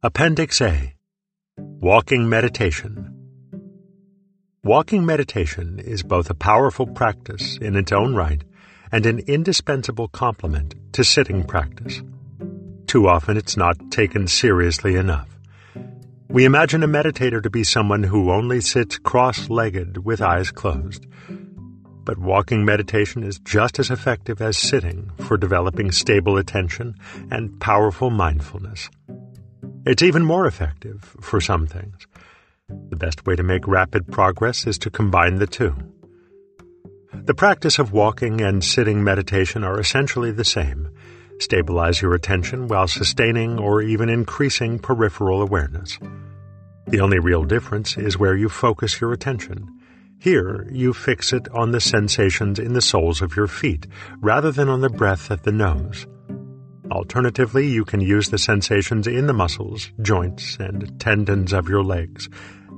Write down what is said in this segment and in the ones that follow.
Appendix A Walking Meditation Walking meditation is both a powerful practice in its own right and an indispensable complement to sitting practice. Too often it's not taken seriously enough. We imagine a meditator to be someone who only sits cross legged with eyes closed. But walking meditation is just as effective as sitting for developing stable attention and powerful mindfulness. It's even more effective for some things. The best way to make rapid progress is to combine the two. The practice of walking and sitting meditation are essentially the same. Stabilize your attention while sustaining or even increasing peripheral awareness. The only real difference is where you focus your attention. Here, you fix it on the sensations in the soles of your feet, rather than on the breath at the nose. Alternatively, you can use the sensations in the muscles, joints, and tendons of your legs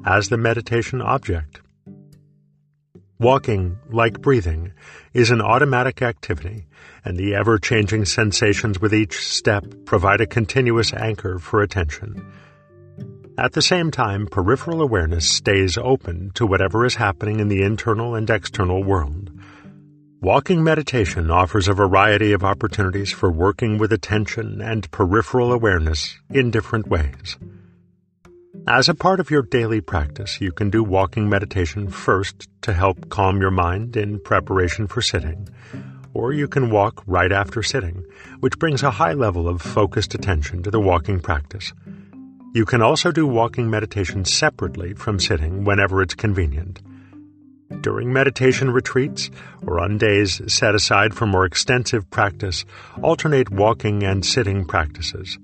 as the meditation object. Walking, like breathing, is an automatic activity, and the ever changing sensations with each step provide a continuous anchor for attention. At the same time, peripheral awareness stays open to whatever is happening in the internal and external world. Walking meditation offers a variety of opportunities for working with attention and peripheral awareness in different ways. As a part of your daily practice, you can do walking meditation first to help calm your mind in preparation for sitting, or you can walk right after sitting, which brings a high level of focused attention to the walking practice. You can also do walking meditation separately from sitting whenever it's convenient. During meditation retreats or on days set aside for more extensive practice, alternate walking and sitting practices.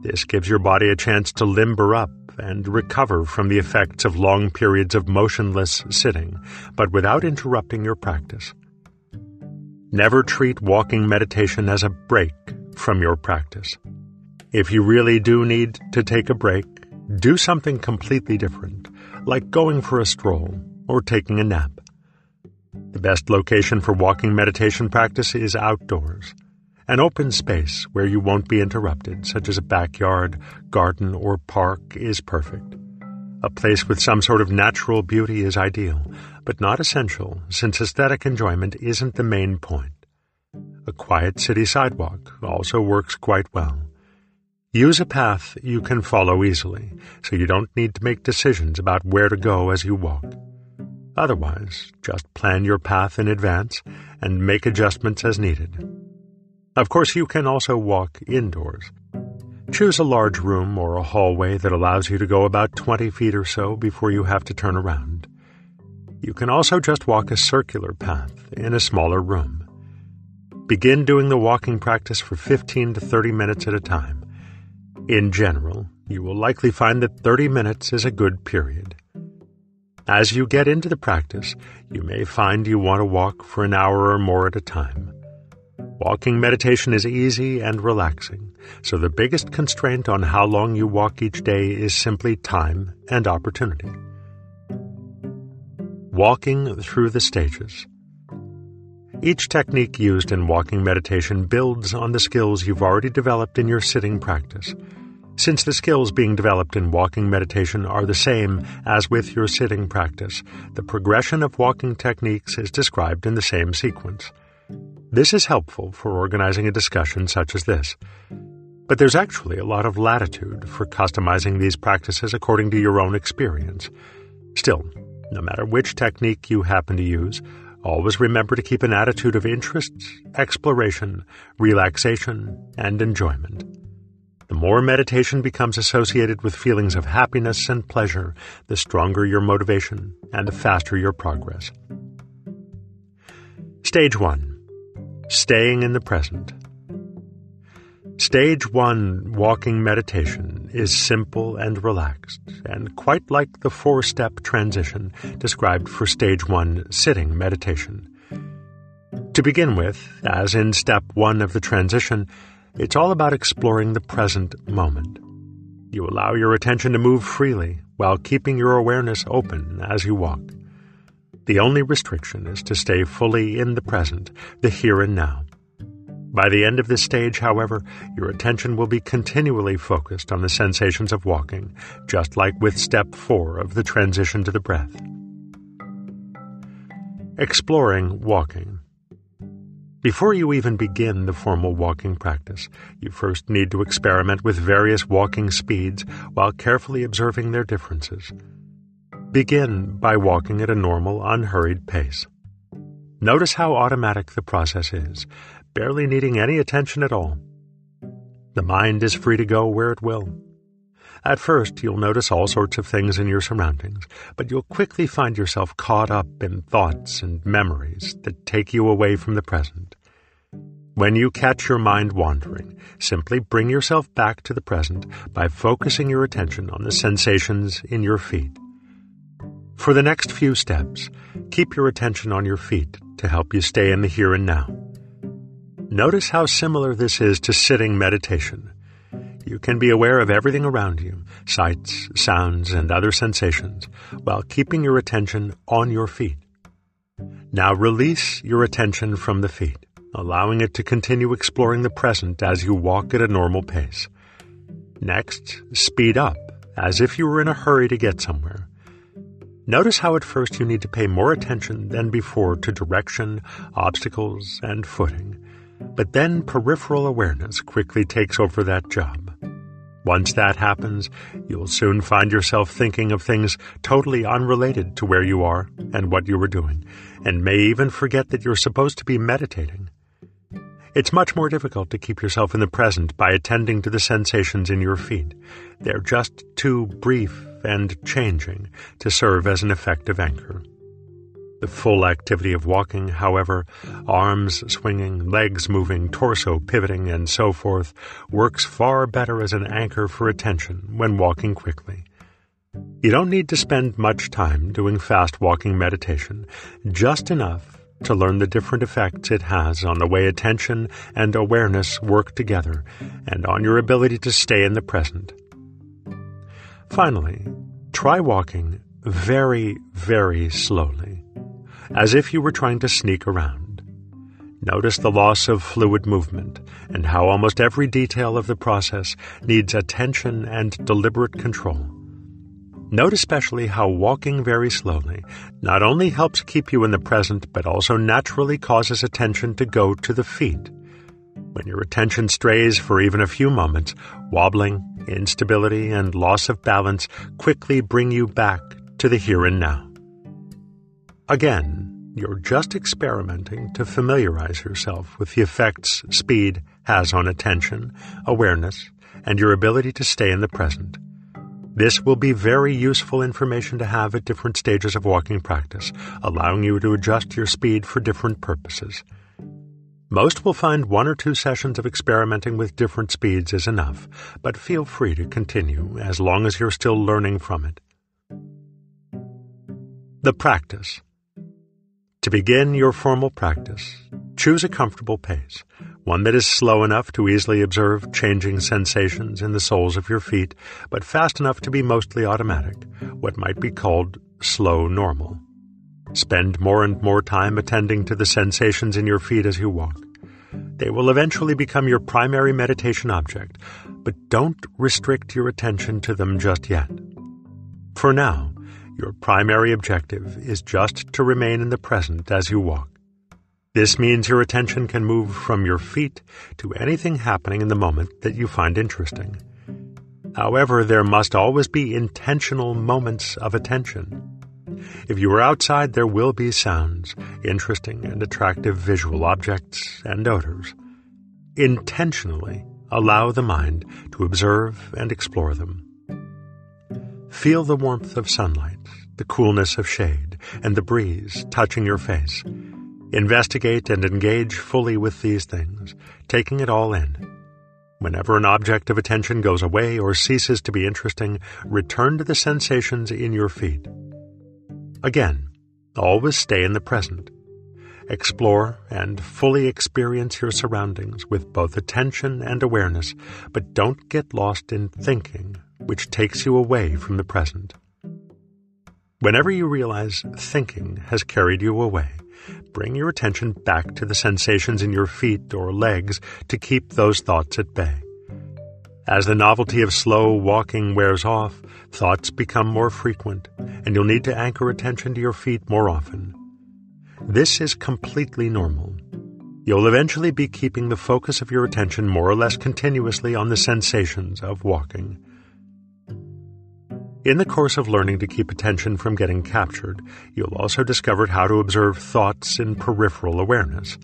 This gives your body a chance to limber up and recover from the effects of long periods of motionless sitting, but without interrupting your practice. Never treat walking meditation as a break from your practice. If you really do need to take a break, do something completely different, like going for a stroll or taking a nap. The best location for walking meditation practice is outdoors. An open space where you won't be interrupted, such as a backyard, garden, or park, is perfect. A place with some sort of natural beauty is ideal, but not essential, since aesthetic enjoyment isn't the main point. A quiet city sidewalk also works quite well. Use a path you can follow easily, so you don't need to make decisions about where to go as you walk. Otherwise, just plan your path in advance and make adjustments as needed. Of course, you can also walk indoors. Choose a large room or a hallway that allows you to go about 20 feet or so before you have to turn around. You can also just walk a circular path in a smaller room. Begin doing the walking practice for 15 to 30 minutes at a time. In general, you will likely find that 30 minutes is a good period. As you get into the practice, you may find you want to walk for an hour or more at a time. Walking meditation is easy and relaxing, so the biggest constraint on how long you walk each day is simply time and opportunity. Walking through the stages. Each technique used in walking meditation builds on the skills you've already developed in your sitting practice. Since the skills being developed in walking meditation are the same as with your sitting practice, the progression of walking techniques is described in the same sequence. This is helpful for organizing a discussion such as this. But there's actually a lot of latitude for customizing these practices according to your own experience. Still, no matter which technique you happen to use, always remember to keep an attitude of interest, exploration, relaxation, and enjoyment. The more meditation becomes associated with feelings of happiness and pleasure, the stronger your motivation and the faster your progress. Stage 1 Staying in the present. Stage 1 walking meditation is simple and relaxed, and quite like the four step transition described for Stage 1 sitting meditation. To begin with, as in Step 1 of the transition, it's all about exploring the present moment. You allow your attention to move freely while keeping your awareness open as you walk. The only restriction is to stay fully in the present, the here and now. By the end of this stage, however, your attention will be continually focused on the sensations of walking, just like with step four of the transition to the breath. Exploring walking. Before you even begin the formal walking practice, you first need to experiment with various walking speeds while carefully observing their differences. Begin by walking at a normal, unhurried pace. Notice how automatic the process is, barely needing any attention at all. The mind is free to go where it will. At first, you'll notice all sorts of things in your surroundings, but you'll quickly find yourself caught up in thoughts and memories that take you away from the present. When you catch your mind wandering, simply bring yourself back to the present by focusing your attention on the sensations in your feet. For the next few steps, keep your attention on your feet to help you stay in the here and now. Notice how similar this is to sitting meditation. You can be aware of everything around you, sights, sounds, and other sensations, while keeping your attention on your feet. Now release your attention from the feet, allowing it to continue exploring the present as you walk at a normal pace. Next, speed up, as if you were in a hurry to get somewhere. Notice how at first you need to pay more attention than before to direction, obstacles, and footing but then peripheral awareness quickly takes over that job. Once that happens, you'll soon find yourself thinking of things totally unrelated to where you are and what you were doing, and may even forget that you're supposed to be meditating. It's much more difficult to keep yourself in the present by attending to the sensations in your feet. They're just too brief and changing to serve as an effective anchor. The full activity of walking, however, arms swinging, legs moving, torso pivoting, and so forth, works far better as an anchor for attention when walking quickly. You don't need to spend much time doing fast walking meditation, just enough to learn the different effects it has on the way attention and awareness work together and on your ability to stay in the present. Finally, try walking very, very slowly as if you were trying to sneak around. Notice the loss of fluid movement and how almost every detail of the process needs attention and deliberate control. Note especially how walking very slowly not only helps keep you in the present, but also naturally causes attention to go to the feet. When your attention strays for even a few moments, wobbling, instability, and loss of balance quickly bring you back to the here and now. Again, you're just experimenting to familiarize yourself with the effects speed has on attention, awareness, and your ability to stay in the present. This will be very useful information to have at different stages of walking practice, allowing you to adjust your speed for different purposes. Most will find one or two sessions of experimenting with different speeds is enough, but feel free to continue as long as you're still learning from it. The practice. To begin your formal practice, choose a comfortable pace, one that is slow enough to easily observe changing sensations in the soles of your feet, but fast enough to be mostly automatic, what might be called slow normal. Spend more and more time attending to the sensations in your feet as you walk. They will eventually become your primary meditation object, but don't restrict your attention to them just yet. For now, your primary objective is just to remain in the present as you walk. This means your attention can move from your feet to anything happening in the moment that you find interesting. However, there must always be intentional moments of attention. If you are outside, there will be sounds, interesting and attractive visual objects, and odors. Intentionally allow the mind to observe and explore them. Feel the warmth of sunlight, the coolness of shade, and the breeze touching your face. Investigate and engage fully with these things, taking it all in. Whenever an object of attention goes away or ceases to be interesting, return to the sensations in your feet. Again, always stay in the present. Explore and fully experience your surroundings with both attention and awareness, but don't get lost in thinking which takes you away from the present. Whenever you realize thinking has carried you away, bring your attention back to the sensations in your feet or legs to keep those thoughts at bay. As the novelty of slow walking wears off, thoughts become more frequent, and you'll need to anchor attention to your feet more often. This is completely normal. You'll eventually be keeping the focus of your attention more or less continuously on the sensations of walking. In the course of learning to keep attention from getting captured, you'll also discover how to observe thoughts in peripheral awareness.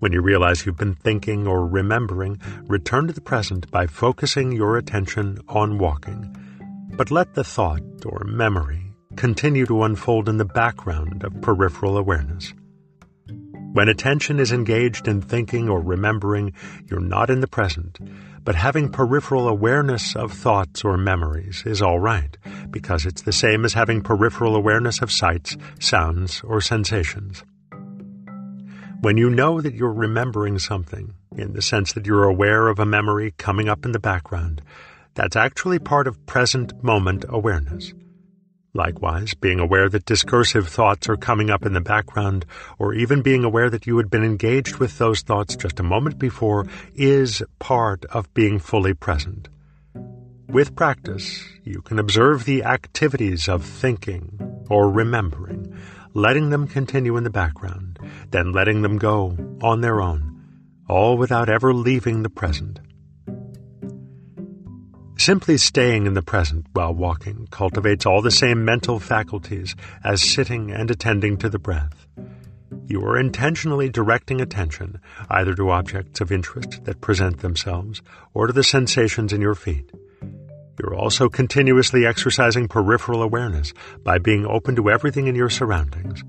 When you realize you've been thinking or remembering, return to the present by focusing your attention on walking. But let the thought or memory continue to unfold in the background of peripheral awareness. When attention is engaged in thinking or remembering, you're not in the present, but having peripheral awareness of thoughts or memories is all right, because it's the same as having peripheral awareness of sights, sounds, or sensations. When you know that you're remembering something, in the sense that you're aware of a memory coming up in the background, that's actually part of present moment awareness. Likewise, being aware that discursive thoughts are coming up in the background, or even being aware that you had been engaged with those thoughts just a moment before, is part of being fully present. With practice, you can observe the activities of thinking or remembering, letting them continue in the background, then letting them go on their own, all without ever leaving the present. Simply staying in the present while walking cultivates all the same mental faculties as sitting and attending to the breath. You are intentionally directing attention either to objects of interest that present themselves or to the sensations in your feet. You're also continuously exercising peripheral awareness by being open to everything in your surroundings.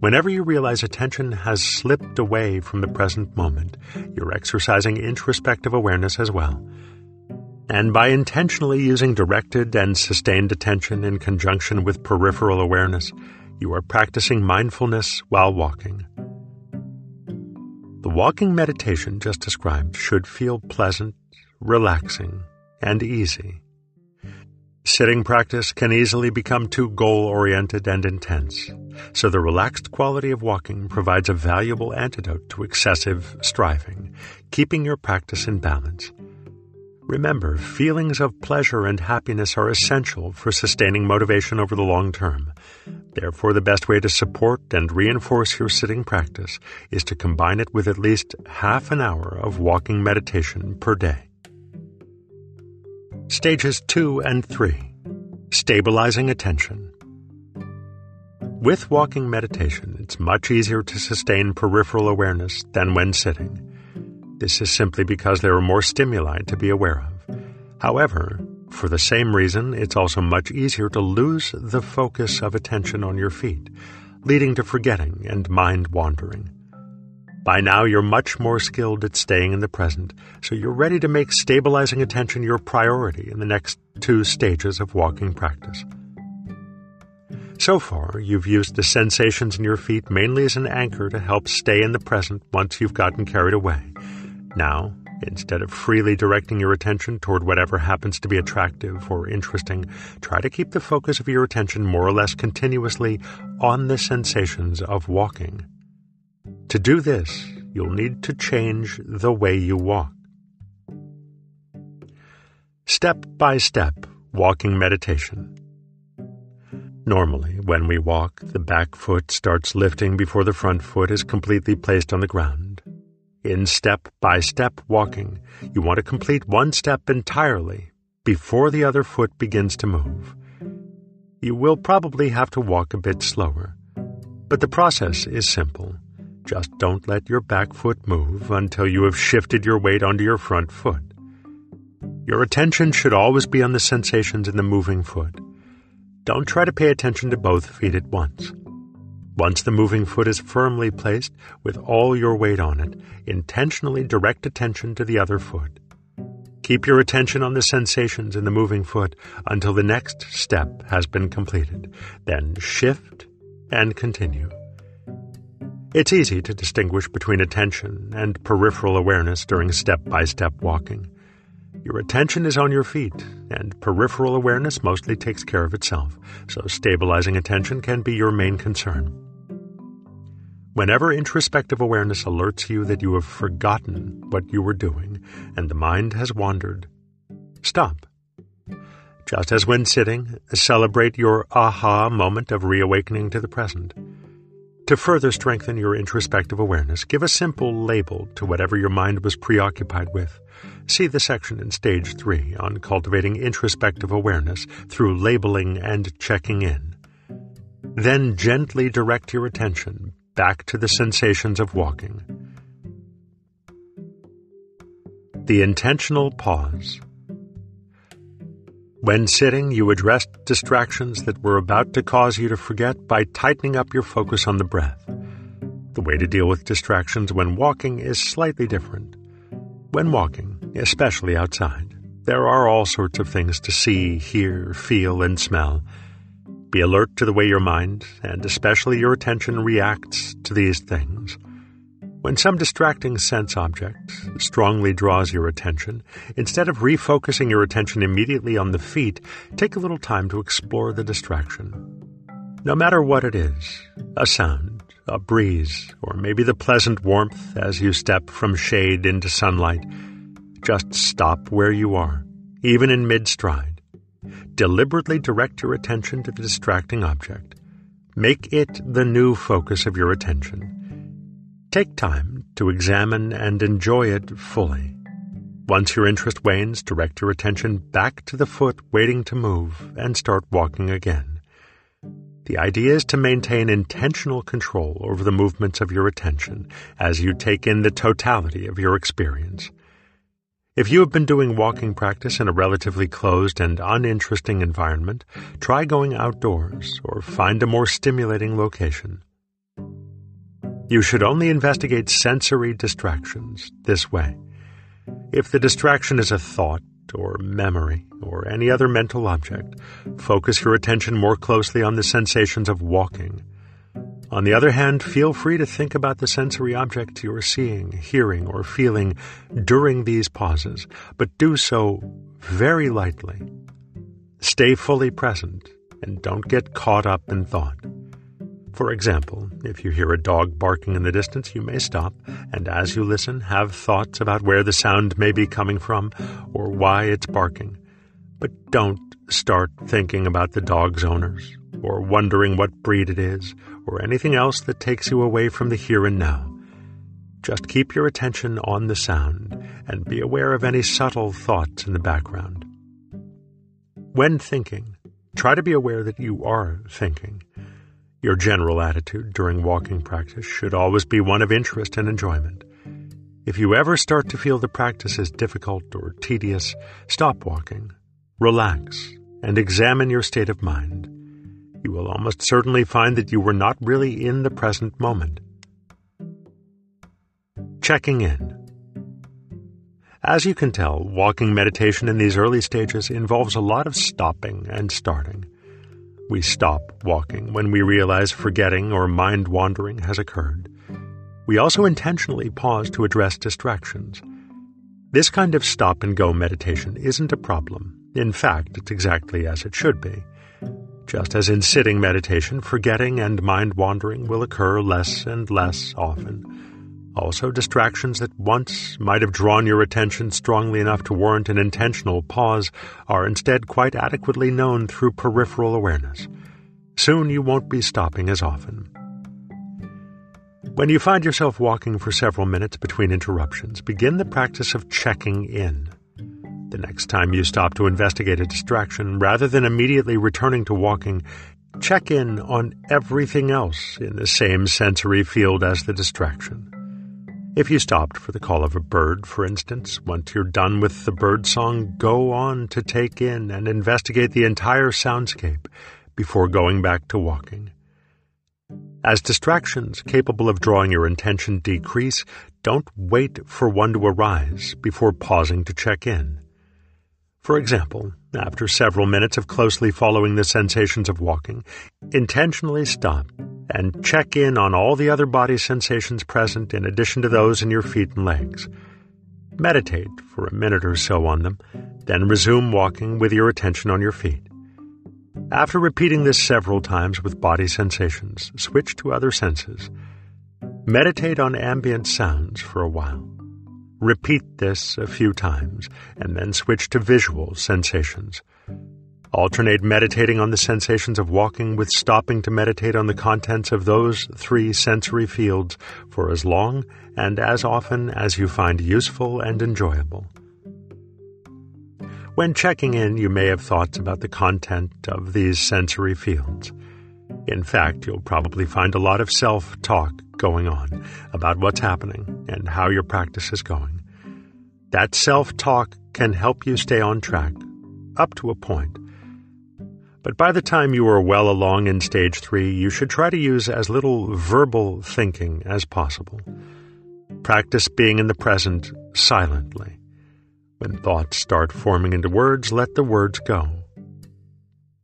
Whenever you realize attention has slipped away from the present moment, you're exercising introspective awareness as well and by intentionally using directed and sustained attention in conjunction with peripheral awareness, you are practicing mindfulness while walking. The walking meditation just described should feel pleasant, relaxing, and easy. Sitting practice can easily become too goal oriented and intense, so the relaxed quality of walking provides a valuable antidote to excessive striving, keeping your practice in balance. Remember, feelings of pleasure and happiness are essential for sustaining motivation over the long term. Therefore, the best way to support and reinforce your sitting practice is to combine it with at least half an hour of walking meditation per day. Stages 2 and 3 Stabilizing Attention. With walking meditation, it's much easier to sustain peripheral awareness than when sitting. This is simply because there are more stimuli to be aware of. However, for the same reason, it's also much easier to lose the focus of attention on your feet, leading to forgetting and mind wandering. By now, you're much more skilled at staying in the present, so you're ready to make stabilizing attention your priority in the next two stages of walking practice. So far, you've used the sensations in your feet mainly as an anchor to help stay in the present once you've gotten carried away. Now, instead of freely directing your attention toward whatever happens to be attractive or interesting, try to keep the focus of your attention more or less continuously on the sensations of walking. To do this, you'll need to change the way you walk. Step by step walking meditation. Normally, when we walk, the back foot starts lifting before the front foot is completely placed on the ground. In step by step walking, you want to complete one step entirely before the other foot begins to move. You will probably have to walk a bit slower, but the process is simple. Just don't let your back foot move until you have shifted your weight onto your front foot. Your attention should always be on the sensations in the moving foot. Don't try to pay attention to both feet at once. Once the moving foot is firmly placed with all your weight on it, intentionally direct attention to the other foot. Keep your attention on the sensations in the moving foot until the next step has been completed. Then shift and continue. It's easy to distinguish between attention and peripheral awareness during step by step walking. Your attention is on your feet, and peripheral awareness mostly takes care of itself, so stabilizing attention can be your main concern. Whenever introspective awareness alerts you that you have forgotten what you were doing and the mind has wandered, stop. Just as when sitting, celebrate your aha moment of reawakening to the present. To further strengthen your introspective awareness, give a simple label to whatever your mind was preoccupied with. See the section in Stage 3 on cultivating introspective awareness through labeling and checking in. Then gently direct your attention back to the sensations of walking. The intentional pause. When sitting, you addressed distractions that were about to cause you to forget by tightening up your focus on the breath. The way to deal with distractions when walking is slightly different. When walking, especially outside, there are all sorts of things to see, hear, feel, and smell. Be alert to the way your mind, and especially your attention, reacts to these things. When some distracting sense object strongly draws your attention, instead of refocusing your attention immediately on the feet, take a little time to explore the distraction. No matter what it is a sound, a breeze, or maybe the pleasant warmth as you step from shade into sunlight just stop where you are, even in mid stride. Deliberately direct your attention to the distracting object. Make it the new focus of your attention Take time to examine and enjoy it fully. Once your interest wanes, direct your attention back to the foot waiting to move and start walking again. The idea is to maintain intentional control over the movements of your attention as you take in the totality of your experience. If you have been doing walking practice in a relatively closed and uninteresting environment, try going outdoors or find a more stimulating location. You should only investigate sensory distractions this way. If the distraction is a thought, or memory, or any other mental object, focus your attention more closely on the sensations of walking. On the other hand, feel free to think about the sensory object you are seeing, hearing, or feeling during these pauses, but do so very lightly. Stay fully present and don't get caught up in thought. For example, if you hear a dog barking in the distance, you may stop, and as you listen, have thoughts about where the sound may be coming from or why it's barking. But don't start thinking about the dog's owners, or wondering what breed it is, or anything else that takes you away from the here and now. Just keep your attention on the sound and be aware of any subtle thoughts in the background. When thinking, try to be aware that you are thinking your general attitude during walking practice should always be one of interest and enjoyment. If you ever start to feel the practice is difficult or tedious, stop walking, relax, and examine your state of mind. You will almost certainly find that you were not really in the present moment. Checking in. As you can tell, walking meditation in these early stages involves a lot of stopping and starting. We stop walking when we realize forgetting or mind wandering has occurred. We also intentionally pause to address distractions. This kind of stop and go meditation isn't a problem. In fact, it's exactly as it should be. Just as in sitting meditation, forgetting and mind wandering will occur less and less often. Also, distractions that once might have drawn your attention strongly enough to warrant an intentional pause are instead quite adequately known through peripheral awareness. Soon you won't be stopping as often. When you find yourself walking for several minutes between interruptions, begin the practice of checking in. The next time you stop to investigate a distraction, rather than immediately returning to walking, check in on everything else in the same sensory field as the distraction. If you stopped for the call of a bird, for instance, once you're done with the bird song, go on to take in and investigate the entire soundscape before going back to walking. As distractions capable of drawing your attention decrease, don't wait for one to arise before pausing to check in. For example, after several minutes of closely following the sensations of walking, intentionally stop and check in on all the other body sensations present in addition to those in your feet and legs. Meditate for a minute or so on them, then resume walking with your attention on your feet. After repeating this several times with body sensations, switch to other senses. Meditate on ambient sounds for a while. Repeat this a few times and then switch to visual sensations. Alternate meditating on the sensations of walking with stopping to meditate on the contents of those three sensory fields for as long and as often as you find useful and enjoyable. When checking in, you may have thoughts about the content of these sensory fields. In fact, you'll probably find a lot of self talk going on about what's happening and how your practice is going. That self talk can help you stay on track, up to a point. But by the time you are well along in stage three, you should try to use as little verbal thinking as possible. Practice being in the present silently. When thoughts start forming into words, let the words go.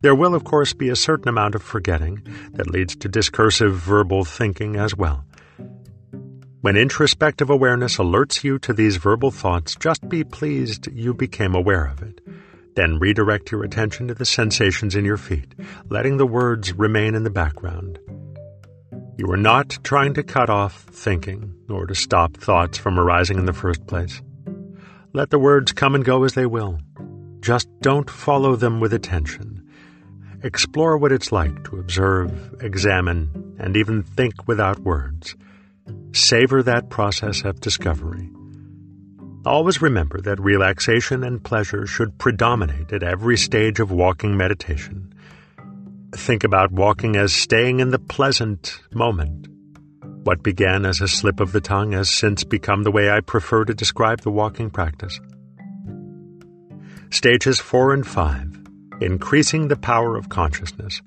There will, of course, be a certain amount of forgetting that leads to discursive verbal thinking as well. When introspective awareness alerts you to these verbal thoughts, just be pleased you became aware of it. Then redirect your attention to the sensations in your feet, letting the words remain in the background. You are not trying to cut off thinking or to stop thoughts from arising in the first place. Let the words come and go as they will. Just don't follow them with attention. Explore what it's like to observe, examine, and even think without words. Savor that process of discovery. Always remember that relaxation and pleasure should predominate at every stage of walking meditation. Think about walking as staying in the pleasant moment. What began as a slip of the tongue has since become the way I prefer to describe the walking practice. Stages 4 and 5 Increasing the Power of Consciousness.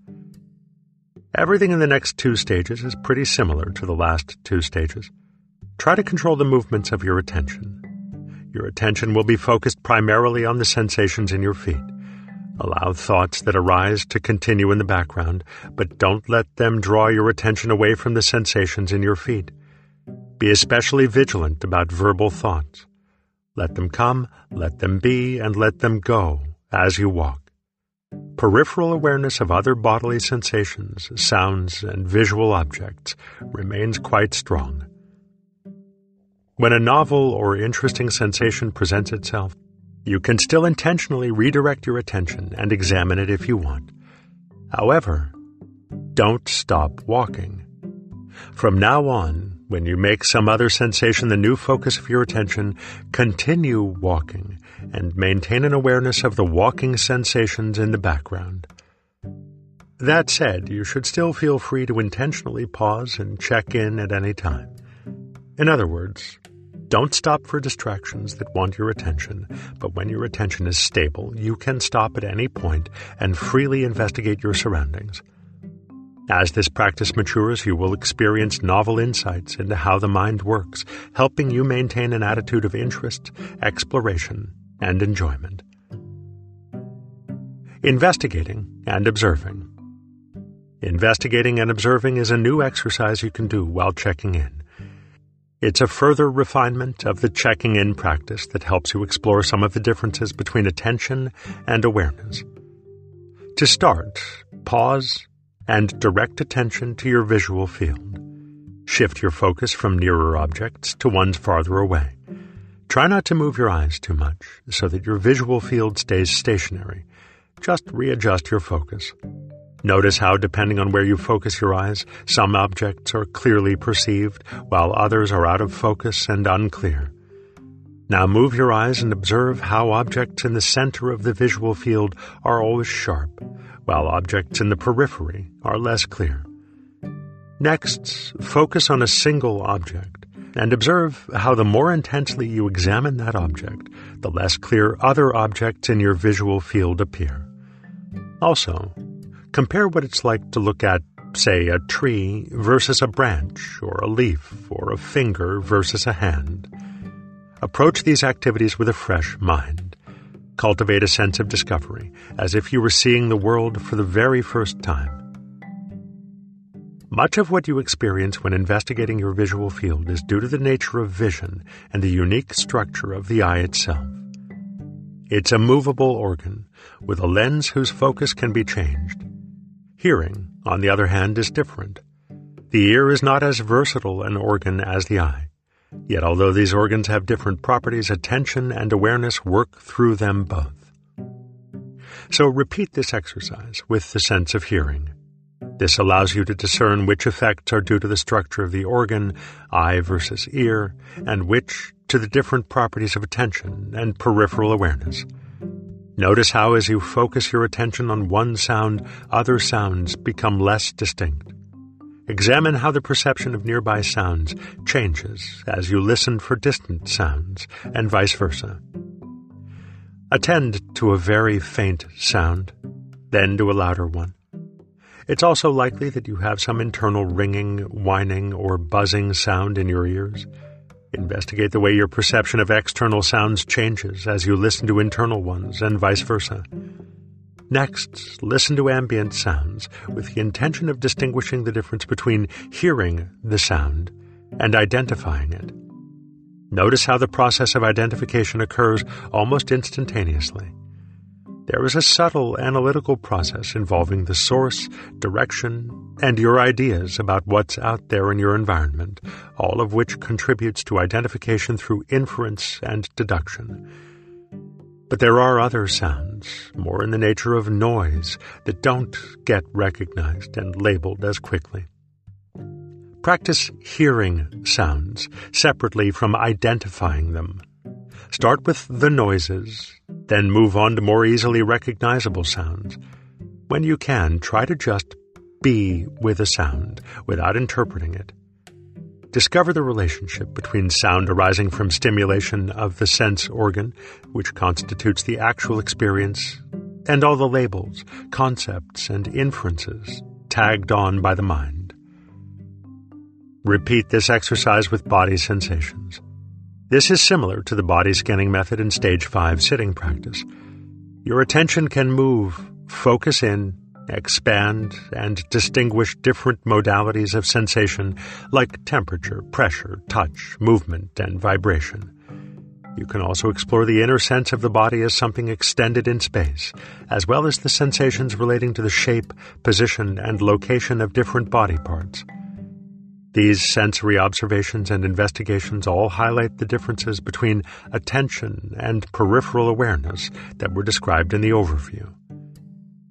Everything in the next two stages is pretty similar to the last two stages. Try to control the movements of your attention. Your attention will be focused primarily on the sensations in your feet. Allow thoughts that arise to continue in the background, but don't let them draw your attention away from the sensations in your feet. Be especially vigilant about verbal thoughts. Let them come, let them be, and let them go as you walk. Peripheral awareness of other bodily sensations, sounds, and visual objects remains quite strong. When a novel or interesting sensation presents itself, you can still intentionally redirect your attention and examine it if you want. However, don't stop walking. From now on, when you make some other sensation the new focus of your attention, continue walking and maintain an awareness of the walking sensations in the background. That said, you should still feel free to intentionally pause and check in at any time. In other words, don't stop for distractions that want your attention, but when your attention is stable, you can stop at any point and freely investigate your surroundings. As this practice matures, you will experience novel insights into how the mind works, helping you maintain an attitude of interest, exploration, and enjoyment. Investigating and observing. Investigating and observing is a new exercise you can do while checking in. It's a further refinement of the checking in practice that helps you explore some of the differences between attention and awareness. To start, pause and direct attention to your visual field. Shift your focus from nearer objects to ones farther away. Try not to move your eyes too much so that your visual field stays stationary. Just readjust your focus. Notice how, depending on where you focus your eyes, some objects are clearly perceived, while others are out of focus and unclear. Now move your eyes and observe how objects in the center of the visual field are always sharp, while objects in the periphery are less clear. Next, focus on a single object and observe how the more intensely you examine that object, the less clear other objects in your visual field appear. Also, Compare what it's like to look at, say, a tree versus a branch, or a leaf, or a finger versus a hand. Approach these activities with a fresh mind. Cultivate a sense of discovery, as if you were seeing the world for the very first time. Much of what you experience when investigating your visual field is due to the nature of vision and the unique structure of the eye itself. It's a movable organ with a lens whose focus can be changed. Hearing, on the other hand, is different. The ear is not as versatile an organ as the eye. Yet, although these organs have different properties, attention and awareness work through them both. So repeat this exercise with the sense of hearing. This allows you to discern which effects are due to the structure of the organ, eye versus ear, and which to the different properties of attention and peripheral awareness. Notice how, as you focus your attention on one sound, other sounds become less distinct. Examine how the perception of nearby sounds changes as you listen for distant sounds, and vice versa. Attend to a very faint sound, then to a louder one. It's also likely that you have some internal ringing, whining, or buzzing sound in your ears. Investigate the way your perception of external sounds changes as you listen to internal ones, and vice versa. Next, listen to ambient sounds with the intention of distinguishing the difference between hearing the sound and identifying it. Notice how the process of identification occurs almost instantaneously. There is a subtle analytical process involving the source, direction, and your ideas about what's out there in your environment, all of which contributes to identification through inference and deduction. But there are other sounds, more in the nature of noise, that don't get recognized and labeled as quickly. Practice hearing sounds separately from identifying them. Start with the noises, then move on to more easily recognizable sounds. When you can, try to just be with a sound without interpreting it. Discover the relationship between sound arising from stimulation of the sense organ, which constitutes the actual experience, and all the labels, concepts, and inferences tagged on by the mind. Repeat this exercise with body sensations. This is similar to the body scanning method in stage 5 sitting practice. Your attention can move, focus in, expand, and distinguish different modalities of sensation like temperature, pressure, touch, movement, and vibration. You can also explore the inner sense of the body as something extended in space, as well as the sensations relating to the shape, position, and location of different body parts. These sensory observations and investigations all highlight the differences between attention and peripheral awareness that were described in the overview.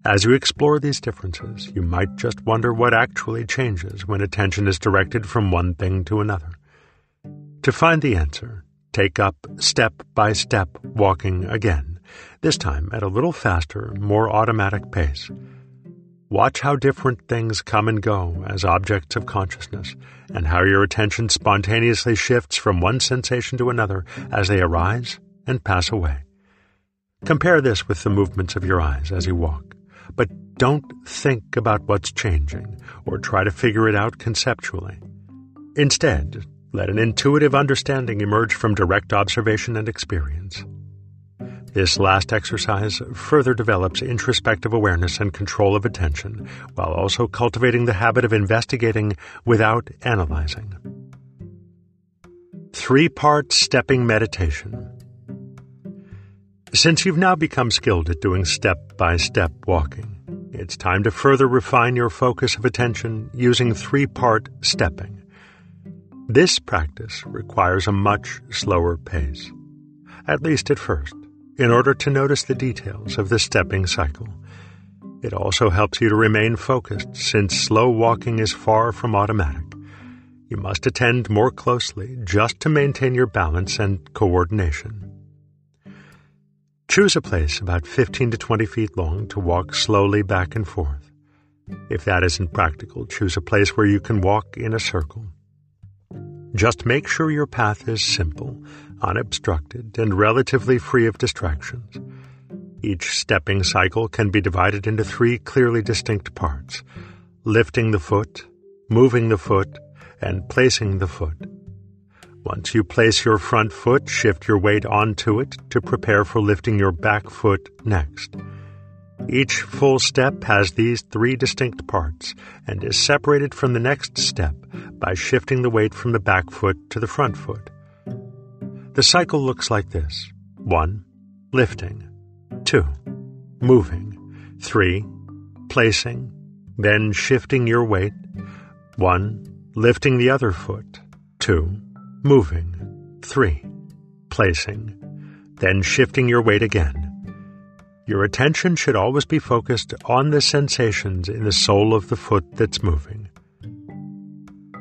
As you explore these differences, you might just wonder what actually changes when attention is directed from one thing to another. To find the answer, take up step by step walking again, this time at a little faster, more automatic pace. Watch how different things come and go as objects of consciousness, and how your attention spontaneously shifts from one sensation to another as they arise and pass away. Compare this with the movements of your eyes as you walk. But don't think about what's changing or try to figure it out conceptually. Instead, let an intuitive understanding emerge from direct observation and experience. This last exercise further develops introspective awareness and control of attention, while also cultivating the habit of investigating without analyzing. Three part stepping meditation. Since you've now become skilled at doing step by step walking, it's time to further refine your focus of attention using three part stepping. This practice requires a much slower pace, at least at first, in order to notice the details of the stepping cycle. It also helps you to remain focused since slow walking is far from automatic. You must attend more closely just to maintain your balance and coordination. Choose a place about 15 to 20 feet long to walk slowly back and forth. If that isn't practical, choose a place where you can walk in a circle. Just make sure your path is simple, unobstructed, and relatively free of distractions. Each stepping cycle can be divided into three clearly distinct parts lifting the foot, moving the foot, and placing the foot. Once you place your front foot, shift your weight onto it to prepare for lifting your back foot next. Each full step has these three distinct parts and is separated from the next step by shifting the weight from the back foot to the front foot. The cycle looks like this 1. Lifting. 2. Moving. 3. Placing. Then shifting your weight. 1. Lifting the other foot. 2. Moving. 3. Placing. Then shifting your weight again. Your attention should always be focused on the sensations in the sole of the foot that's moving.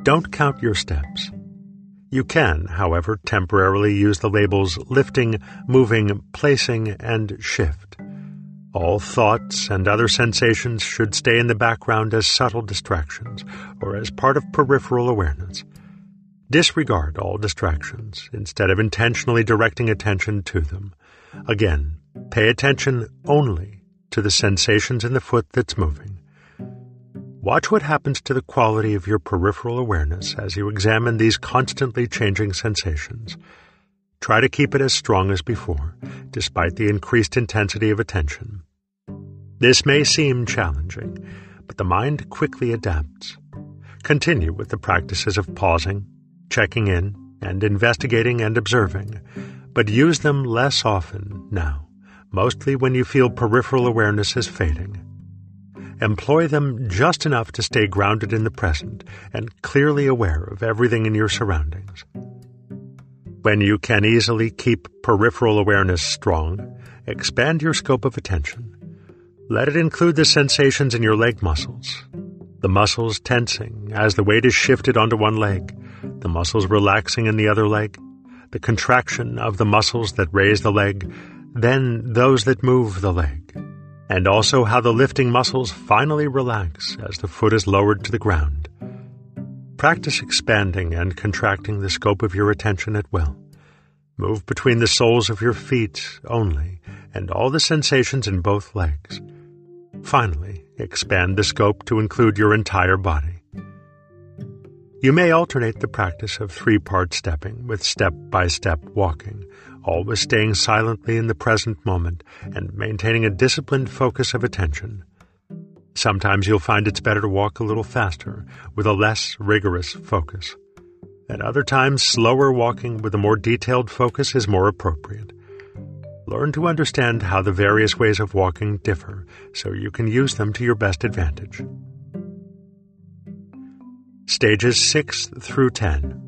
Don't count your steps. You can, however, temporarily use the labels lifting, moving, placing, and shift. All thoughts and other sensations should stay in the background as subtle distractions or as part of peripheral awareness. Disregard all distractions instead of intentionally directing attention to them. Again, pay attention only to the sensations in the foot that's moving. Watch what happens to the quality of your peripheral awareness as you examine these constantly changing sensations. Try to keep it as strong as before, despite the increased intensity of attention. This may seem challenging, but the mind quickly adapts. Continue with the practices of pausing, checking in, and investigating and observing, but use them less often now, mostly when you feel peripheral awareness is fading. Employ them just enough to stay grounded in the present and clearly aware of everything in your surroundings. When you can easily keep peripheral awareness strong, expand your scope of attention. Let it include the sensations in your leg muscles, the muscles tensing as the weight is shifted onto one leg, the muscles relaxing in the other leg, the contraction of the muscles that raise the leg, then those that move the leg and also how the lifting muscles finally relax as the foot is lowered to the ground. Practice expanding and contracting the scope of your attention at will. Move between the soles of your feet only and all the sensations in both legs. Finally, expand the scope to include your entire body. You may alternate the practice of three part stepping with step by step walking always staying silently in the present moment and maintaining a disciplined focus of attention. Sometimes you'll find it's better to walk a little faster with a less rigorous focus. At other times, slower walking with a more detailed focus is more appropriate. Learn to understand how the various ways of walking differ so you can use them to your best advantage. Stages 6 through 10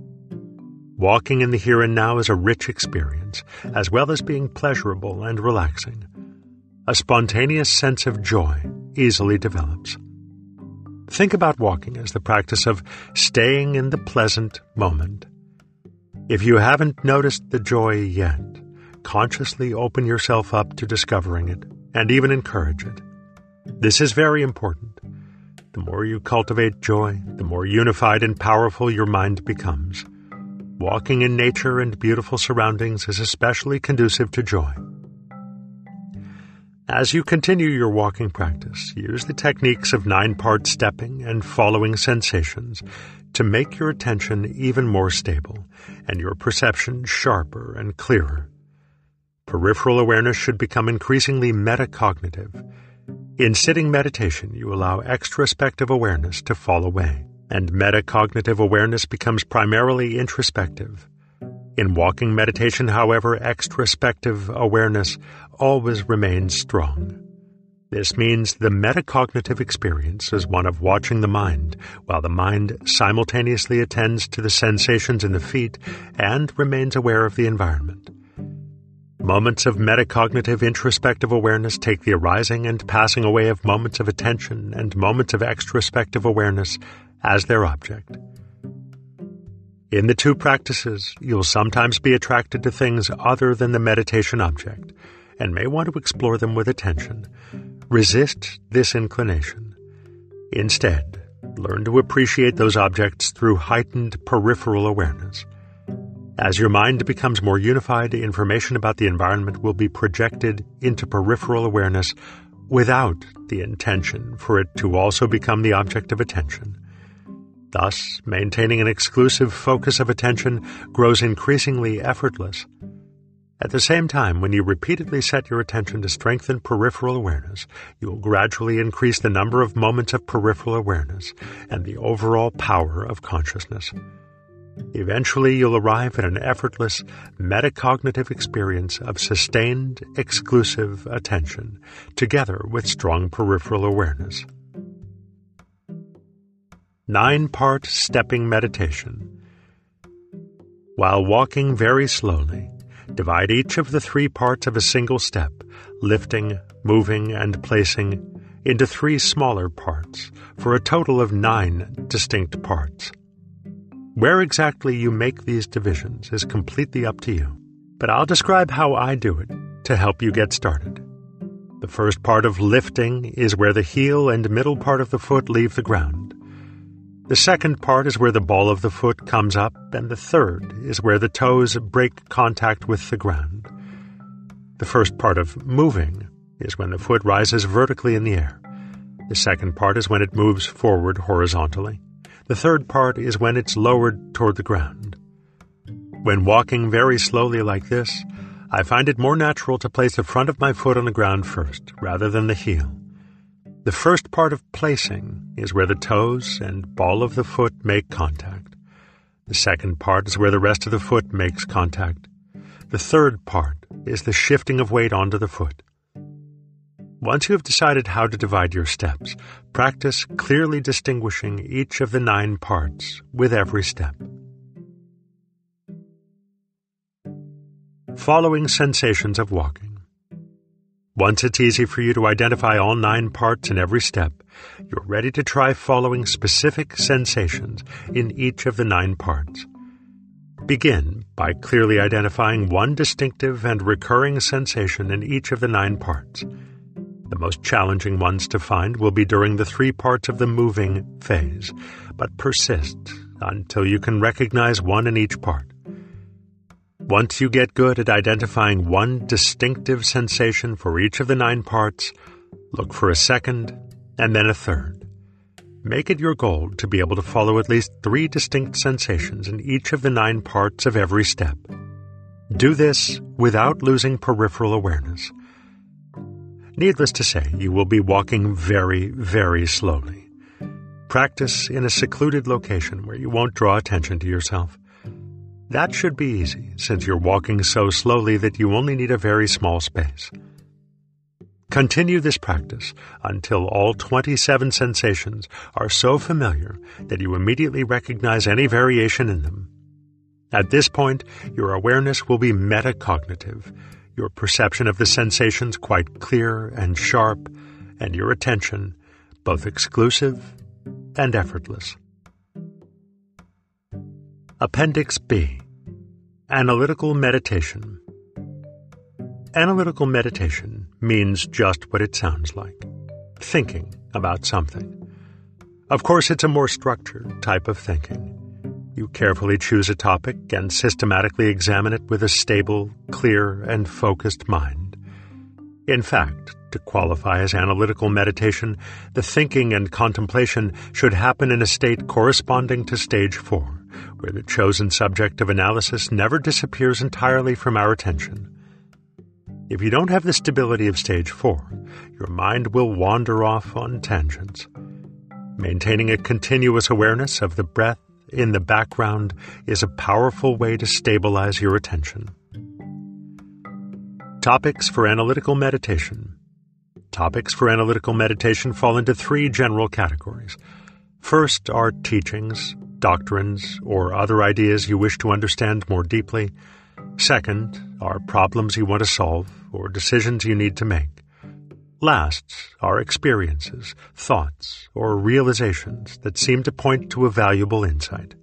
Walking in the here and now is a rich experience, as well as being pleasurable and relaxing. A spontaneous sense of joy easily develops. Think about walking as the practice of staying in the pleasant moment. If you haven't noticed the joy yet, consciously open yourself up to discovering it and even encourage it. This is very important. The more you cultivate joy, the more unified and powerful your mind becomes. Walking in nature and beautiful surroundings is especially conducive to joy. As you continue your walking practice, use the techniques of nine part stepping and following sensations to make your attention even more stable and your perception sharper and clearer. Peripheral awareness should become increasingly metacognitive. In sitting meditation, you allow extrospective awareness to fall away and metacognitive awareness becomes primarily introspective. In walking meditation, however, extrospective awareness always remains strong. This means the metacognitive experience is one of watching the mind, while the mind simultaneously attends to the sensations in the feet and remains aware of the environment. Moments of metacognitive introspective awareness take the arising and passing away of moments of attention and moments of extrospective awareness as their object. In the two practices, you'll sometimes be attracted to things other than the meditation object and may want to explore them with attention. Resist this inclination. Instead, learn to appreciate those objects through heightened peripheral awareness. As your mind becomes more unified, information about the environment will be projected into peripheral awareness without the intention for it to also become the object of attention. Thus, maintaining an exclusive focus of attention grows increasingly effortless. At the same time, when you repeatedly set your attention to strengthen peripheral awareness, you will gradually increase the number of moments of peripheral awareness and the overall power of consciousness. Eventually, you'll arrive at an effortless, metacognitive experience of sustained, exclusive attention, together with strong peripheral awareness. Nine Part Stepping Meditation. While walking very slowly, divide each of the three parts of a single step, lifting, moving, and placing, into three smaller parts, for a total of nine distinct parts. Where exactly you make these divisions is completely up to you, but I'll describe how I do it to help you get started. The first part of lifting is where the heel and middle part of the foot leave the ground. The second part is where the ball of the foot comes up, and the third is where the toes break contact with the ground. The first part of moving is when the foot rises vertically in the air. The second part is when it moves forward horizontally. The third part is when it's lowered toward the ground. When walking very slowly like this, I find it more natural to place the front of my foot on the ground first, rather than the heel. The first part of placing is where the toes and ball of the foot make contact. The second part is where the rest of the foot makes contact. The third part is the shifting of weight onto the foot. Once you have decided how to divide your steps, practice clearly distinguishing each of the nine parts with every step. Following sensations of walking. Once it's easy for you to identify all nine parts in every step, you're ready to try following specific sensations in each of the nine parts. Begin by clearly identifying one distinctive and recurring sensation in each of the nine parts. The most challenging ones to find will be during the three parts of the moving phase, but persist until you can recognize one in each part. Once you get good at identifying one distinctive sensation for each of the nine parts, look for a second and then a third. Make it your goal to be able to follow at least three distinct sensations in each of the nine parts of every step. Do this without losing peripheral awareness. Needless to say, you will be walking very, very slowly. Practice in a secluded location where you won't draw attention to yourself. That should be easy, since you're walking so slowly that you only need a very small space. Continue this practice until all 27 sensations are so familiar that you immediately recognize any variation in them. At this point, your awareness will be metacognitive, your perception of the sensations quite clear and sharp, and your attention both exclusive and effortless. Appendix B Analytical Meditation Analytical meditation means just what it sounds like thinking about something. Of course, it's a more structured type of thinking. You carefully choose a topic and systematically examine it with a stable, clear, and focused mind. In fact, to qualify as analytical meditation, the thinking and contemplation should happen in a state corresponding to stage four where the chosen subject of analysis never disappears entirely from our attention. If you don't have the stability of stage four, your mind will wander off on tangents. Maintaining a continuous awareness of the breath in the background is a powerful way to stabilize your attention. Topics for analytical meditation. Topics for analytical meditation fall into three general categories. First are teachings, doctrines, or other ideas you wish to understand more deeply. Second are problems you want to solve or decisions you need to make. Last are experiences, thoughts, or realizations that seem to point to a valuable insight.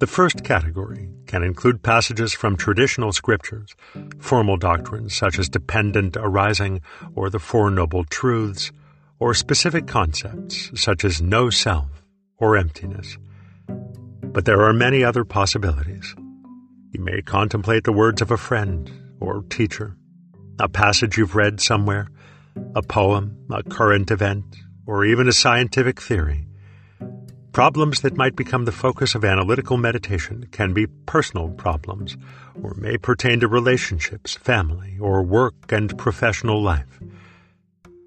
The first category can include passages from traditional scriptures, formal doctrines such as dependent arising or the Four Noble Truths, or specific concepts such as no self or emptiness. But there are many other possibilities. You may contemplate the words of a friend or teacher, a passage you've read somewhere, a poem, a current event, or even a scientific theory. Problems that might become the focus of analytical meditation can be personal problems, or may pertain to relationships, family, or work and professional life.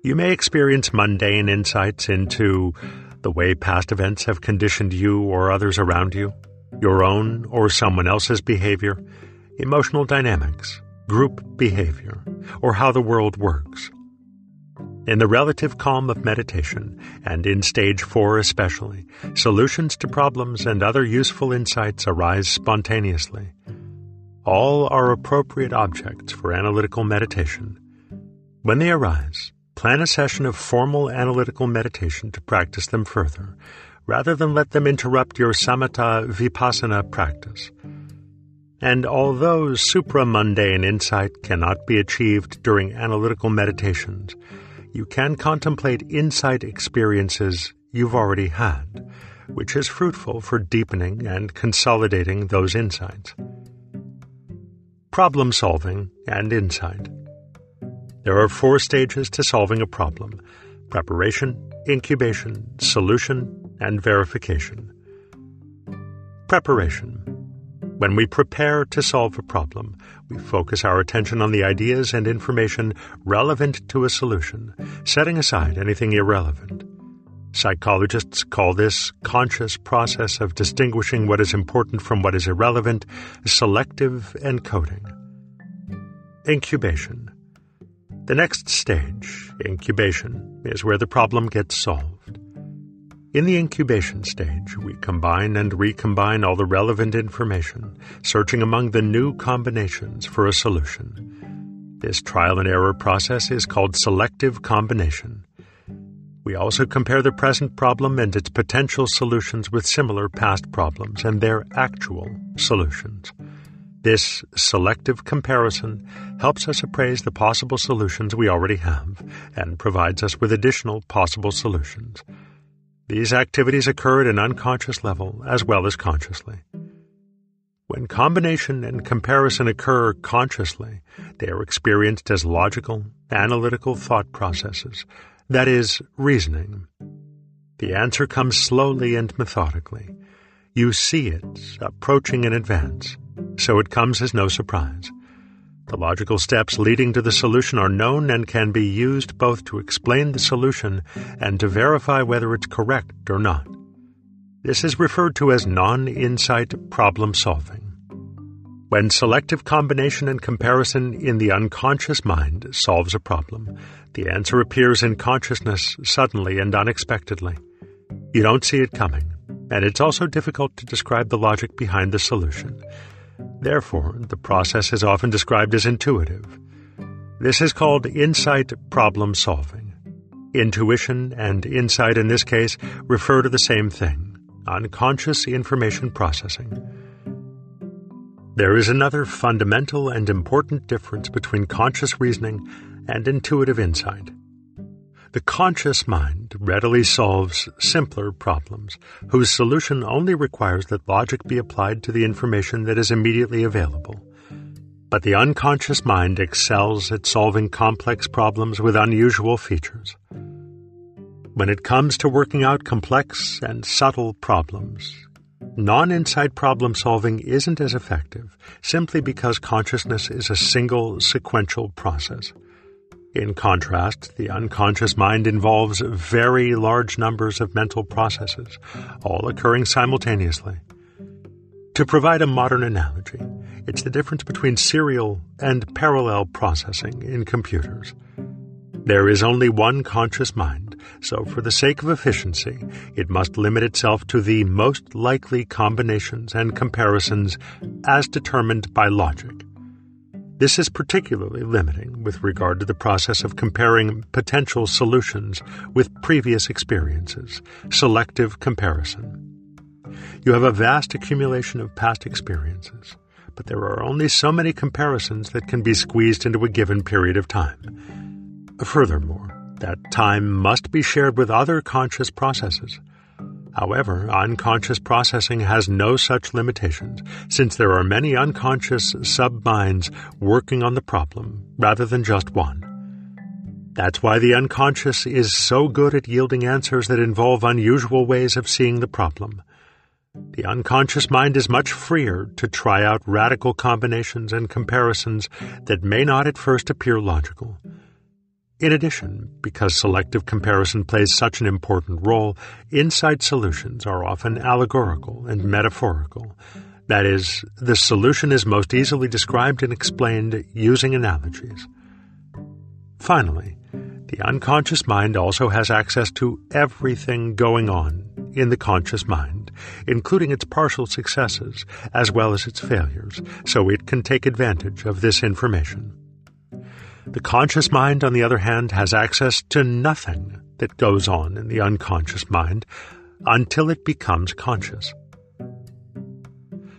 You may experience mundane insights into the way past events have conditioned you or others around you, your own or someone else's behavior, emotional dynamics, group behavior, or how the world works. In the relative calm of meditation, and in stage four especially, solutions to problems and other useful insights arise spontaneously. All are appropriate objects for analytical meditation. When they arise, plan a session of formal analytical meditation to practice them further, rather than let them interrupt your samatha vipassana practice. And although supramundane insight cannot be achieved during analytical meditations, you can contemplate insight experiences you've already had, which is fruitful for deepening and consolidating those insights. Problem solving and insight. There are four stages to solving a problem preparation, incubation, solution, and verification. Preparation. When we prepare to solve a problem, we focus our attention on the ideas and information relevant to a solution, setting aside anything irrelevant. Psychologists call this conscious process of distinguishing what is important from what is irrelevant selective encoding. Incubation. The next stage, incubation, is where the problem gets solved. In the incubation stage, we combine and recombine all the relevant information, searching among the new combinations for a solution. This trial and error process is called selective combination. We also compare the present problem and its potential solutions with similar past problems and their actual solutions. This selective comparison helps us appraise the possible solutions we already have and provides us with additional possible solutions. These activities occur at an unconscious level as well as consciously. When combination and comparison occur consciously, they are experienced as logical, analytical thought processes, that is, reasoning. The answer comes slowly and methodically. You see it approaching in advance, so it comes as no surprise. The logical steps leading to the solution are known and can be used both to explain the solution and to verify whether it's correct or not. This is referred to as non-insight problem solving. When selective combination and comparison in the unconscious mind solves a problem, the answer appears in consciousness suddenly and unexpectedly. You don't see it coming, and it's also difficult to describe the logic behind the solution. Therefore, the process is often described as intuitive. This is called insight problem solving. Intuition and insight in this case refer to the same thing unconscious information processing. There is another fundamental and important difference between conscious reasoning and intuitive insight. The conscious mind readily solves simpler problems, whose solution only requires that logic be applied to the information that is immediately available. But the unconscious mind excels at solving complex problems with unusual features. When it comes to working out complex and subtle problems, non insight problem solving isn't as effective simply because consciousness is a single sequential process. In contrast, the unconscious mind involves very large numbers of mental processes, all occurring simultaneously. To provide a modern analogy, it's the difference between serial and parallel processing in computers. There is only one conscious mind, so for the sake of efficiency, it must limit itself to the most likely combinations and comparisons as determined by logic. This is particularly limiting with regard to the process of comparing potential solutions with previous experiences, selective comparison. You have a vast accumulation of past experiences, but there are only so many comparisons that can be squeezed into a given period of time. Furthermore, that time must be shared with other conscious processes However, unconscious processing has no such limitations, since there are many unconscious sub-minds working on the problem rather than just one. That's why the unconscious is so good at yielding answers that involve unusual ways of seeing the problem. The unconscious mind is much freer to try out radical combinations and comparisons that may not at first appear logical. In addition, because selective comparison plays such an important role, insight solutions are often allegorical and metaphorical. That is, the solution is most easily described and explained using analogies. Finally, The unconscious mind also has access to everything going on in the conscious mind, including its partial successes as well as its failures, so it can take advantage of this information. The conscious mind, on the other hand, has access to nothing that goes on in the unconscious mind until it becomes conscious.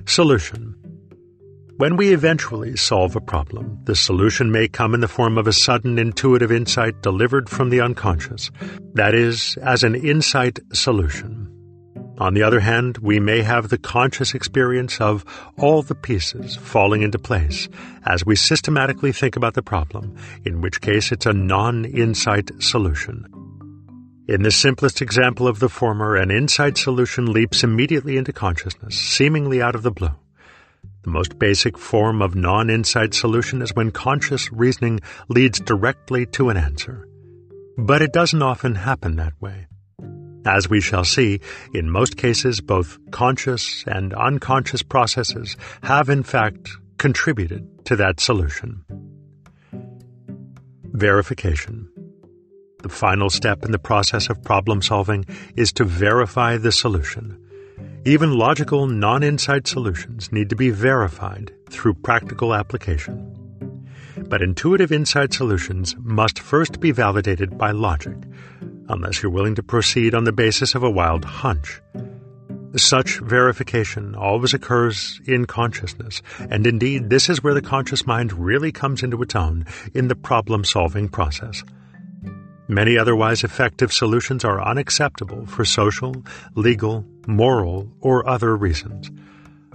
Solution When we eventually solve a problem, the solution may come in the form of a sudden intuitive insight delivered from the unconscious, that is, as an insight solution. On the other hand, we may have the conscious experience of all the pieces falling into place as we systematically think about the problem, in which case it's a non insight solution. In the simplest example of the former, an insight solution leaps immediately into consciousness, seemingly out of the blue. The most basic form of non insight solution is when conscious reasoning leads directly to an answer. But it doesn't often happen that way. As we shall see, in most cases, both conscious and unconscious processes have in fact contributed to that solution. Verification. The final step in the process of problem solving is to verify the solution. Even logical, non insight solutions need to be verified through practical application. But intuitive insight solutions must first be validated by logic, unless you're willing to proceed on the basis of a wild hunch. Such verification always occurs in consciousness, and indeed, this is where the conscious mind really comes into its own in the problem solving process. Many otherwise effective solutions are unacceptable for social, legal, moral, or other reasons.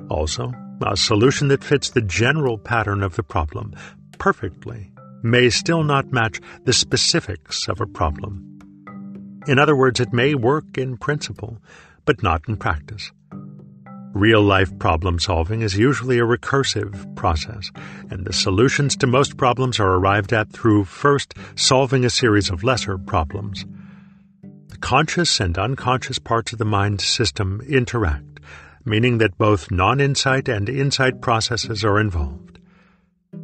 Also, a solution that fits the general pattern of the problem perfectly may still not match the specifics of a problem. In other words, it may work in principle, but not in practice. Real life problem solving is usually a recursive process, and the solutions to most problems are arrived at through first solving a series of lesser problems. The conscious and unconscious parts of the mind system interact, meaning that both non insight and insight processes are involved.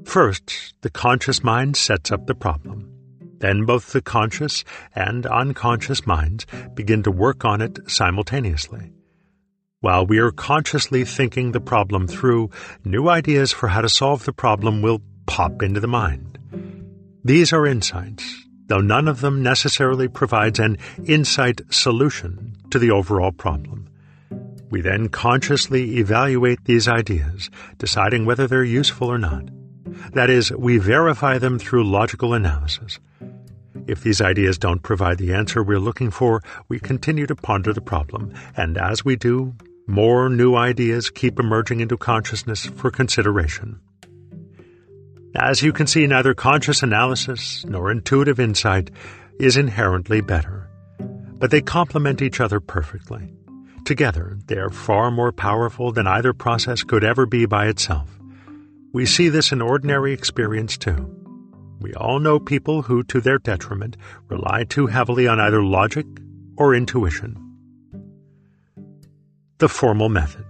First, the conscious mind sets up the problem. Then both the conscious and unconscious minds begin to work on it simultaneously. While we are consciously thinking the problem through, new ideas for how to solve the problem will pop into the mind. These are insights, though none of them necessarily provides an insight solution to the overall problem. We then consciously evaluate these ideas, deciding whether they're useful or not. That is, we verify them through logical analysis. If these ideas don't provide the answer we're looking for, we continue to ponder the problem, and as we do, more new ideas keep emerging into consciousness for consideration. As you can see, neither conscious analysis nor intuitive insight is inherently better, but they complement each other perfectly. Together, they are far more powerful than either process could ever be by itself. We see this in ordinary experience too. We all know people who, to their detriment, rely too heavily on either logic or intuition. The formal method.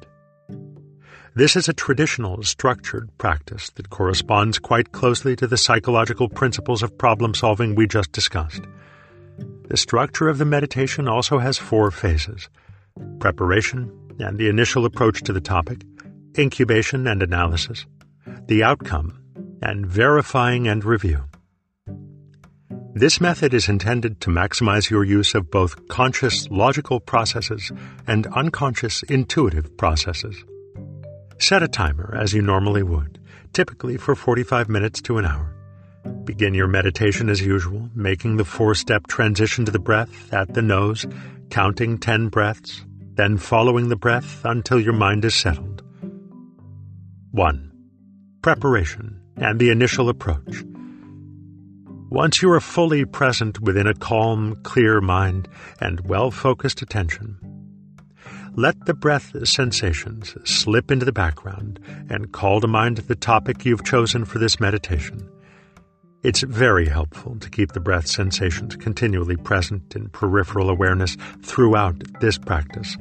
This is a traditional, structured practice that corresponds quite closely to the psychological principles of problem solving we just discussed. The structure of the meditation also has four phases preparation and the initial approach to the topic, incubation and analysis, the outcome, and verifying and review. This method is intended to maximize your use of both conscious logical processes and unconscious intuitive processes. Set a timer as you normally would, typically for 45 minutes to an hour. Begin your meditation as usual, making the four step transition to the breath at the nose, counting 10 breaths, then following the breath until your mind is settled. 1. Preparation and the initial approach. Once you are fully present within a calm, clear mind and well focused attention, let the breath sensations slip into the background and call to mind the topic you've chosen for this meditation. It's very helpful to keep the breath sensations continually present in peripheral awareness throughout this practice.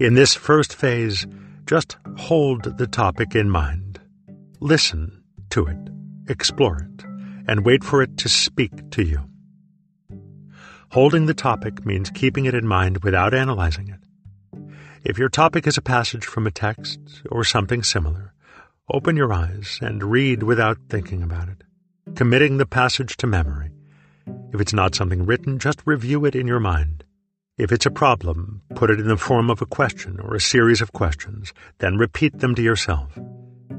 In this first phase, just hold the topic in mind. Listen to it, explore it, and wait for it to speak to you. Holding the topic means keeping it in mind without analyzing it. If your topic is a passage from a text or something similar, open your eyes and read without thinking about it, committing the passage to memory. If it's not something written, just review it in your mind. If it's a problem, put it in the form of a question or a series of questions, then repeat them to yourself.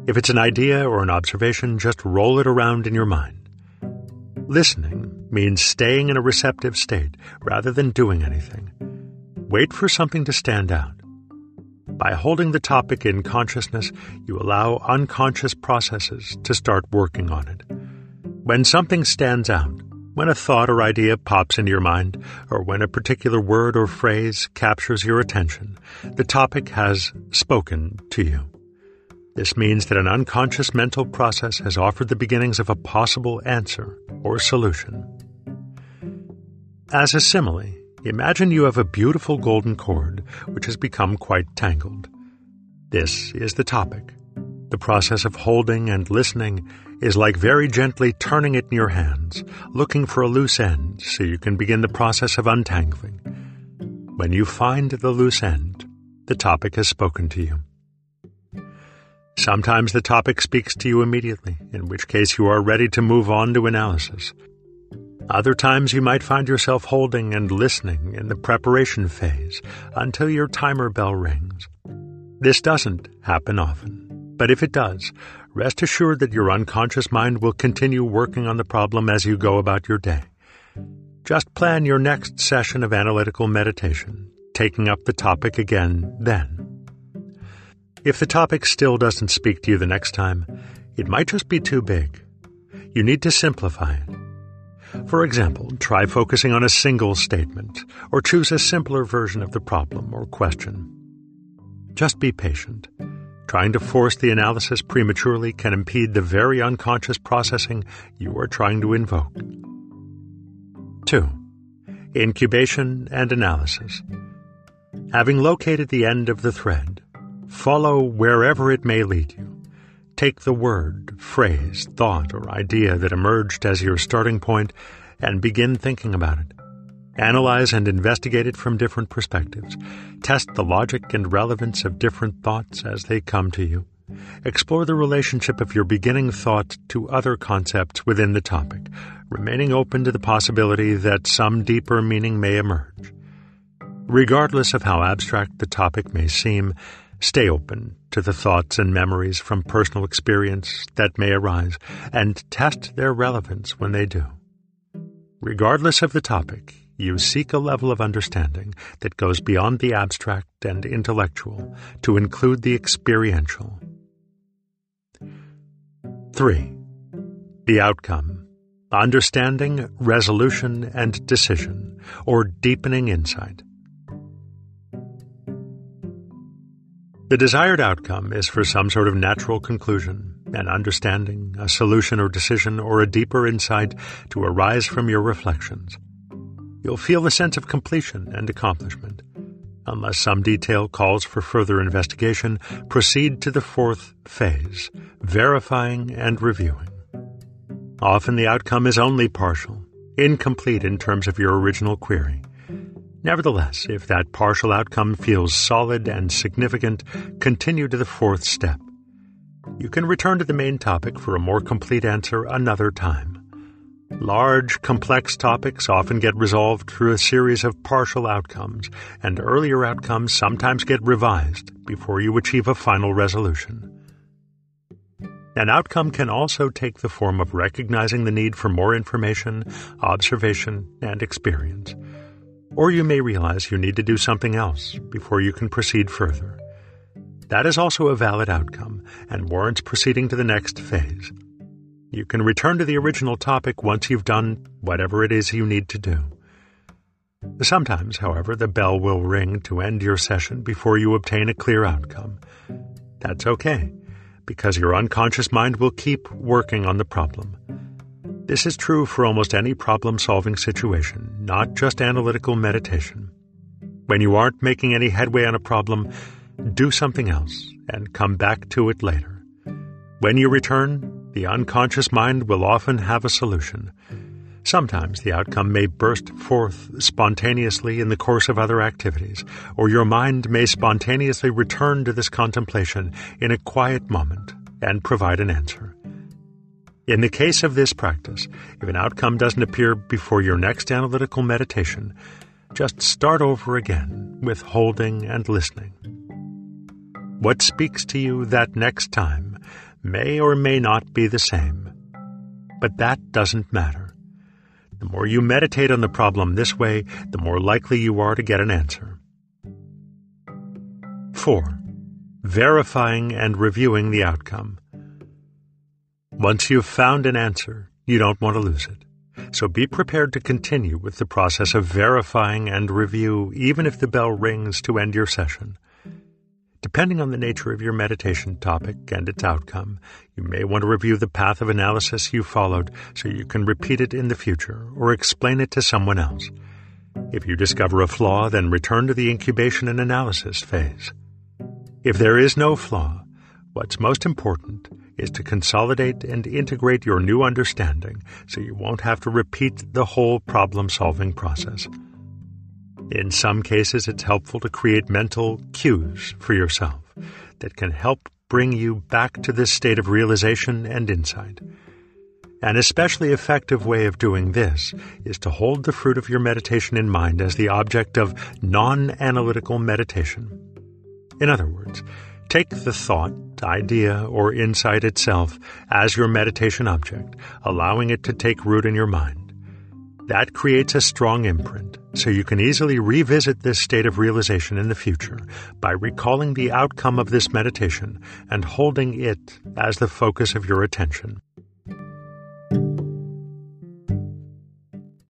If it's an idea or an observation, just roll it around in your mind. Listening means staying in a receptive state rather than doing anything. Wait for something to stand out. By holding the topic in consciousness, you allow unconscious processes to start working on it. When something stands out, when a thought or idea pops into your mind, or when a particular word or phrase captures your attention, the topic has spoken to you. This means that an unconscious mental process has offered the beginnings of a possible answer or solution. As a simile, imagine you have a beautiful golden cord which has become quite tangled. This is the topic. The process of holding and listening is like very gently turning it in your hands, looking for a loose end so you can begin the process of untangling. When you find the loose end, the topic has spoken to you. Sometimes the topic speaks to you immediately, in which case you are ready to move on to analysis. Other times you might find yourself holding and listening in the preparation phase until your timer bell rings. This doesn't happen often, but if it does, rest assured that your unconscious mind will continue working on the problem as you go about your day. Just plan your next session of analytical meditation, taking up the topic again then. If the topic still doesn't speak to you the next time, it might just be too big. You need to simplify it. For example, try focusing on a single statement, or choose a simpler version of the problem or question. Just be patient. Trying to force the analysis prematurely can impede the very unconscious processing you are trying to invoke. 2. Incubation and analysis. Having located the end of the thread, Follow wherever it may lead you. Take the word, phrase, thought, or idea that emerged as your starting point and begin thinking about it. Analyze and investigate it from different perspectives. Test the logic and relevance of different thoughts as they come to you. Explore the relationship of your beginning thought to other concepts within the topic, remaining open to the possibility that some deeper meaning may emerge. Regardless of how abstract the topic may seem, Stay open to the thoughts and memories from personal experience that may arise and test their relevance when they do. Regardless of the topic, you seek a level of understanding that goes beyond the abstract and intellectual to include the experiential. 3. The outcome understanding, resolution, and decision, or deepening insight. The desired outcome is for some sort of natural conclusion, an understanding, a solution or decision, or a deeper insight to arise from your reflections. You'll feel a sense of completion and accomplishment. Unless some detail calls for further investigation, proceed to the fourth phase, verifying and reviewing. Often the outcome is only partial, incomplete in terms of your original query. Nevertheless, if that partial outcome feels solid and significant, continue to the fourth step. You can return to the main topic for a more complete answer another time. Large, complex topics often get resolved through a series of partial outcomes, and earlier outcomes sometimes get revised before you achieve a final resolution. An outcome can also take the form of recognizing the need for more information, observation, and experience. Or you may realize you need to do something else before you can proceed further. That is also a valid outcome and warrants proceeding to the next phase. You can return to the original topic once you've done whatever it is you need to do. Sometimes, however, the bell will ring to end your session before you obtain a clear outcome. That's okay, because your unconscious mind will keep working on the problem this is true for almost any problem solving situation, not just analytical meditation. When you aren't making any headway on a problem, do something else and come back to it later. When you return, the unconscious mind will often have a solution. Sometimes the outcome may burst forth spontaneously in the course of other activities, or your mind may spontaneously return to this contemplation in a quiet moment and provide an answer. In the case of this practice, if an outcome doesn't appear before your next analytical meditation, just start over again with holding and listening. What speaks to you that next time may or may not be the same, but that doesn't matter. The more you meditate on the problem this way, the more likely you are to get an answer. 4. Verifying and reviewing the outcome. Once you've found an answer, you don't want to lose it. So be prepared to continue with the process of verifying and review even if the bell rings to end your session. Depending on the nature of your meditation topic and its outcome, you may want to review the path of analysis you followed so you can repeat it in the future or explain it to someone else. If you discover a flaw, then return to the incubation and analysis phase. If there is no flaw, what's most important is to consolidate and integrate your new understanding so you won't have to repeat the whole problem solving process. In some cases, it's helpful to create mental cues for yourself that can help bring you back to this state of realization and insight. An especially effective way of doing this is to hold the fruit of your meditation in mind as the object of non analytical meditation. In other words, Take the thought, idea, or insight itself as your meditation object, allowing it to take root in your mind. That creates a strong imprint, so you can easily revisit this state of realization in the future by recalling the outcome of this meditation and holding it as the focus of your attention.